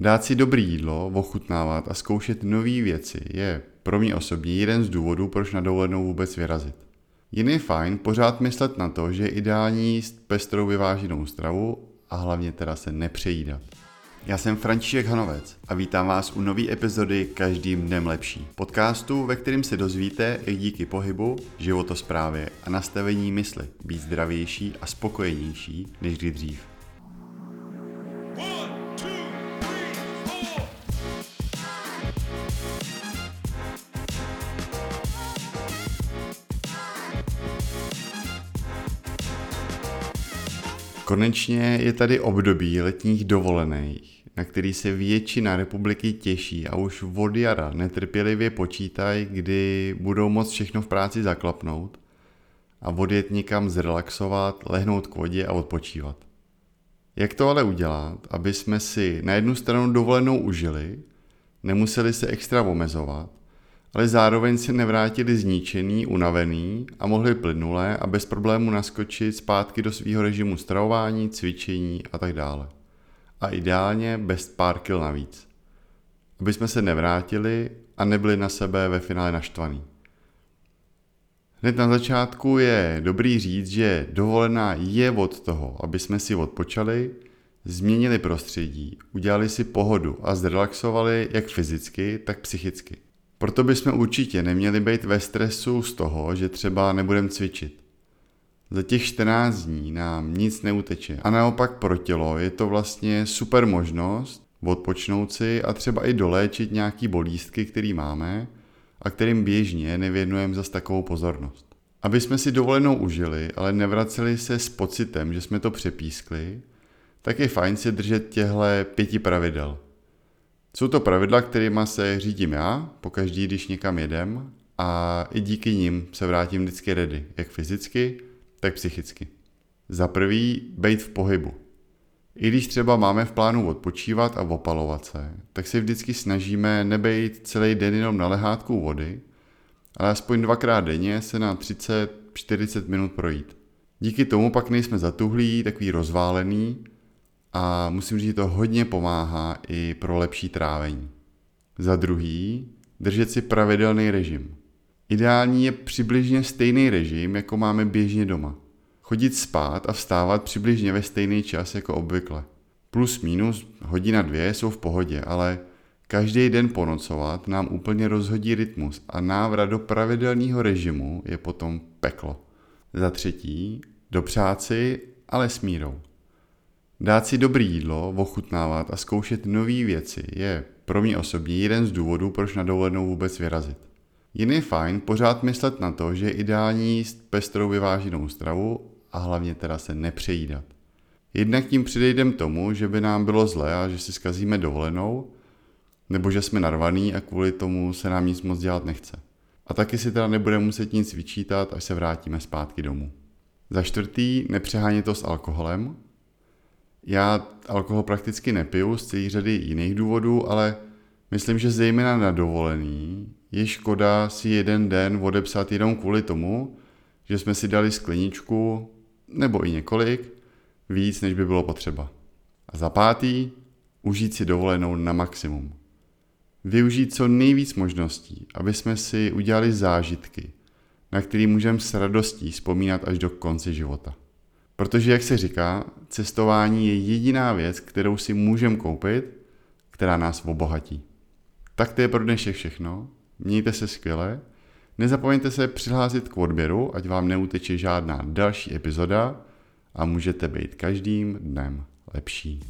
Dát si dobré jídlo, ochutnávat a zkoušet nové věci je pro mě osobně jeden z důvodů, proč na dovolenou vůbec vyrazit. Jiný je fajn pořád myslet na to, že je ideální jíst pestrou vyváženou stravu a hlavně teda se nepřejídat. Já jsem František Hanovec a vítám vás u nové epizody Každým dnem lepší. Podcastu, ve kterém se dozvíte, jak díky pohybu, životosprávě a nastavení mysli být zdravější a spokojenější než kdy dřív. Konečně je tady období letních dovolených, na který se většina republiky těší a už od jara netrpělivě počítají, kdy budou moct všechno v práci zaklapnout a odjet někam zrelaxovat, lehnout k vodě a odpočívat. Jak to ale udělat, aby jsme si na jednu stranu dovolenou užili, nemuseli se extra omezovat, ale zároveň se nevrátili zničený, unavený a mohli plynule a bez problému naskočit zpátky do svého režimu stravování, cvičení a tak dále. A ideálně bez pár kil navíc. Aby jsme se nevrátili a nebyli na sebe ve finále naštvaný. Hned na začátku je dobrý říct, že dovolená je od toho, aby jsme si odpočali, změnili prostředí, udělali si pohodu a zrelaxovali jak fyzicky, tak psychicky. Proto bychom určitě neměli být ve stresu z toho, že třeba nebudeme cvičit. Za těch 14 dní nám nic neuteče a naopak pro tělo je to vlastně super možnost odpočnout si a třeba i doléčit nějaký bolístky, který máme a kterým běžně nevěnujeme zas takovou pozornost. Aby jsme si dovolenou užili, ale nevraceli se s pocitem, že jsme to přepískli, tak je fajn si držet těhle pěti pravidel – jsou to pravidla, kterými se řídím já, pokaždý, když někam jedem a i díky nim se vrátím vždycky ready, jak fyzicky, tak psychicky. Za prvý, být v pohybu. I když třeba máme v plánu odpočívat a opalovat se, tak se vždycky snažíme nebejt celý den jenom na lehátku vody, ale aspoň dvakrát denně se na 30-40 minut projít. Díky tomu pak nejsme zatuhlí, takový rozválený a musím říct, že to hodně pomáhá i pro lepší trávení. Za druhý, držet si pravidelný režim. Ideální je přibližně stejný režim, jako máme běžně doma. Chodit spát a vstávat přibližně ve stejný čas jako obvykle. Plus minus hodina dvě jsou v pohodě, ale každý den ponocovat nám úplně rozhodí rytmus a návrat do pravidelného režimu je potom peklo. Za třetí, dopřát si, ale s mírou. Dát si dobré jídlo, ochutnávat a zkoušet nové věci je pro mě osobně jeden z důvodů, proč na dovolenou vůbec vyrazit. Jiný je fajn pořád myslet na to, že je ideální jíst pestrou vyváženou stravu a hlavně teda se nepřejídat. Jednak tím přidejdem tomu, že by nám bylo zle a že si zkazíme dovolenou, nebo že jsme narvaný a kvůli tomu se nám nic moc dělat nechce. A taky si teda nebudeme muset nic vyčítat, až se vrátíme zpátky domů. Za čtvrtý, nepřehánět to s alkoholem, já alkohol prakticky nepiju z celé řady jiných důvodů, ale myslím, že zejména na dovolený je škoda si jeden den odepsat jenom kvůli tomu, že jsme si dali skleničku, nebo i několik, víc, než by bylo potřeba. A za pátý, užít si dovolenou na maximum. Využít co nejvíc možností, aby jsme si udělali zážitky, na který můžeme s radostí vzpomínat až do konce života. Protože, jak se říká, cestování je jediná věc, kterou si můžeme koupit, která nás obohatí. Tak to je pro dnešek všechno. Mějte se skvěle. Nezapomeňte se přihlásit k odběru, ať vám neuteče žádná další epizoda a můžete být každým dnem lepší.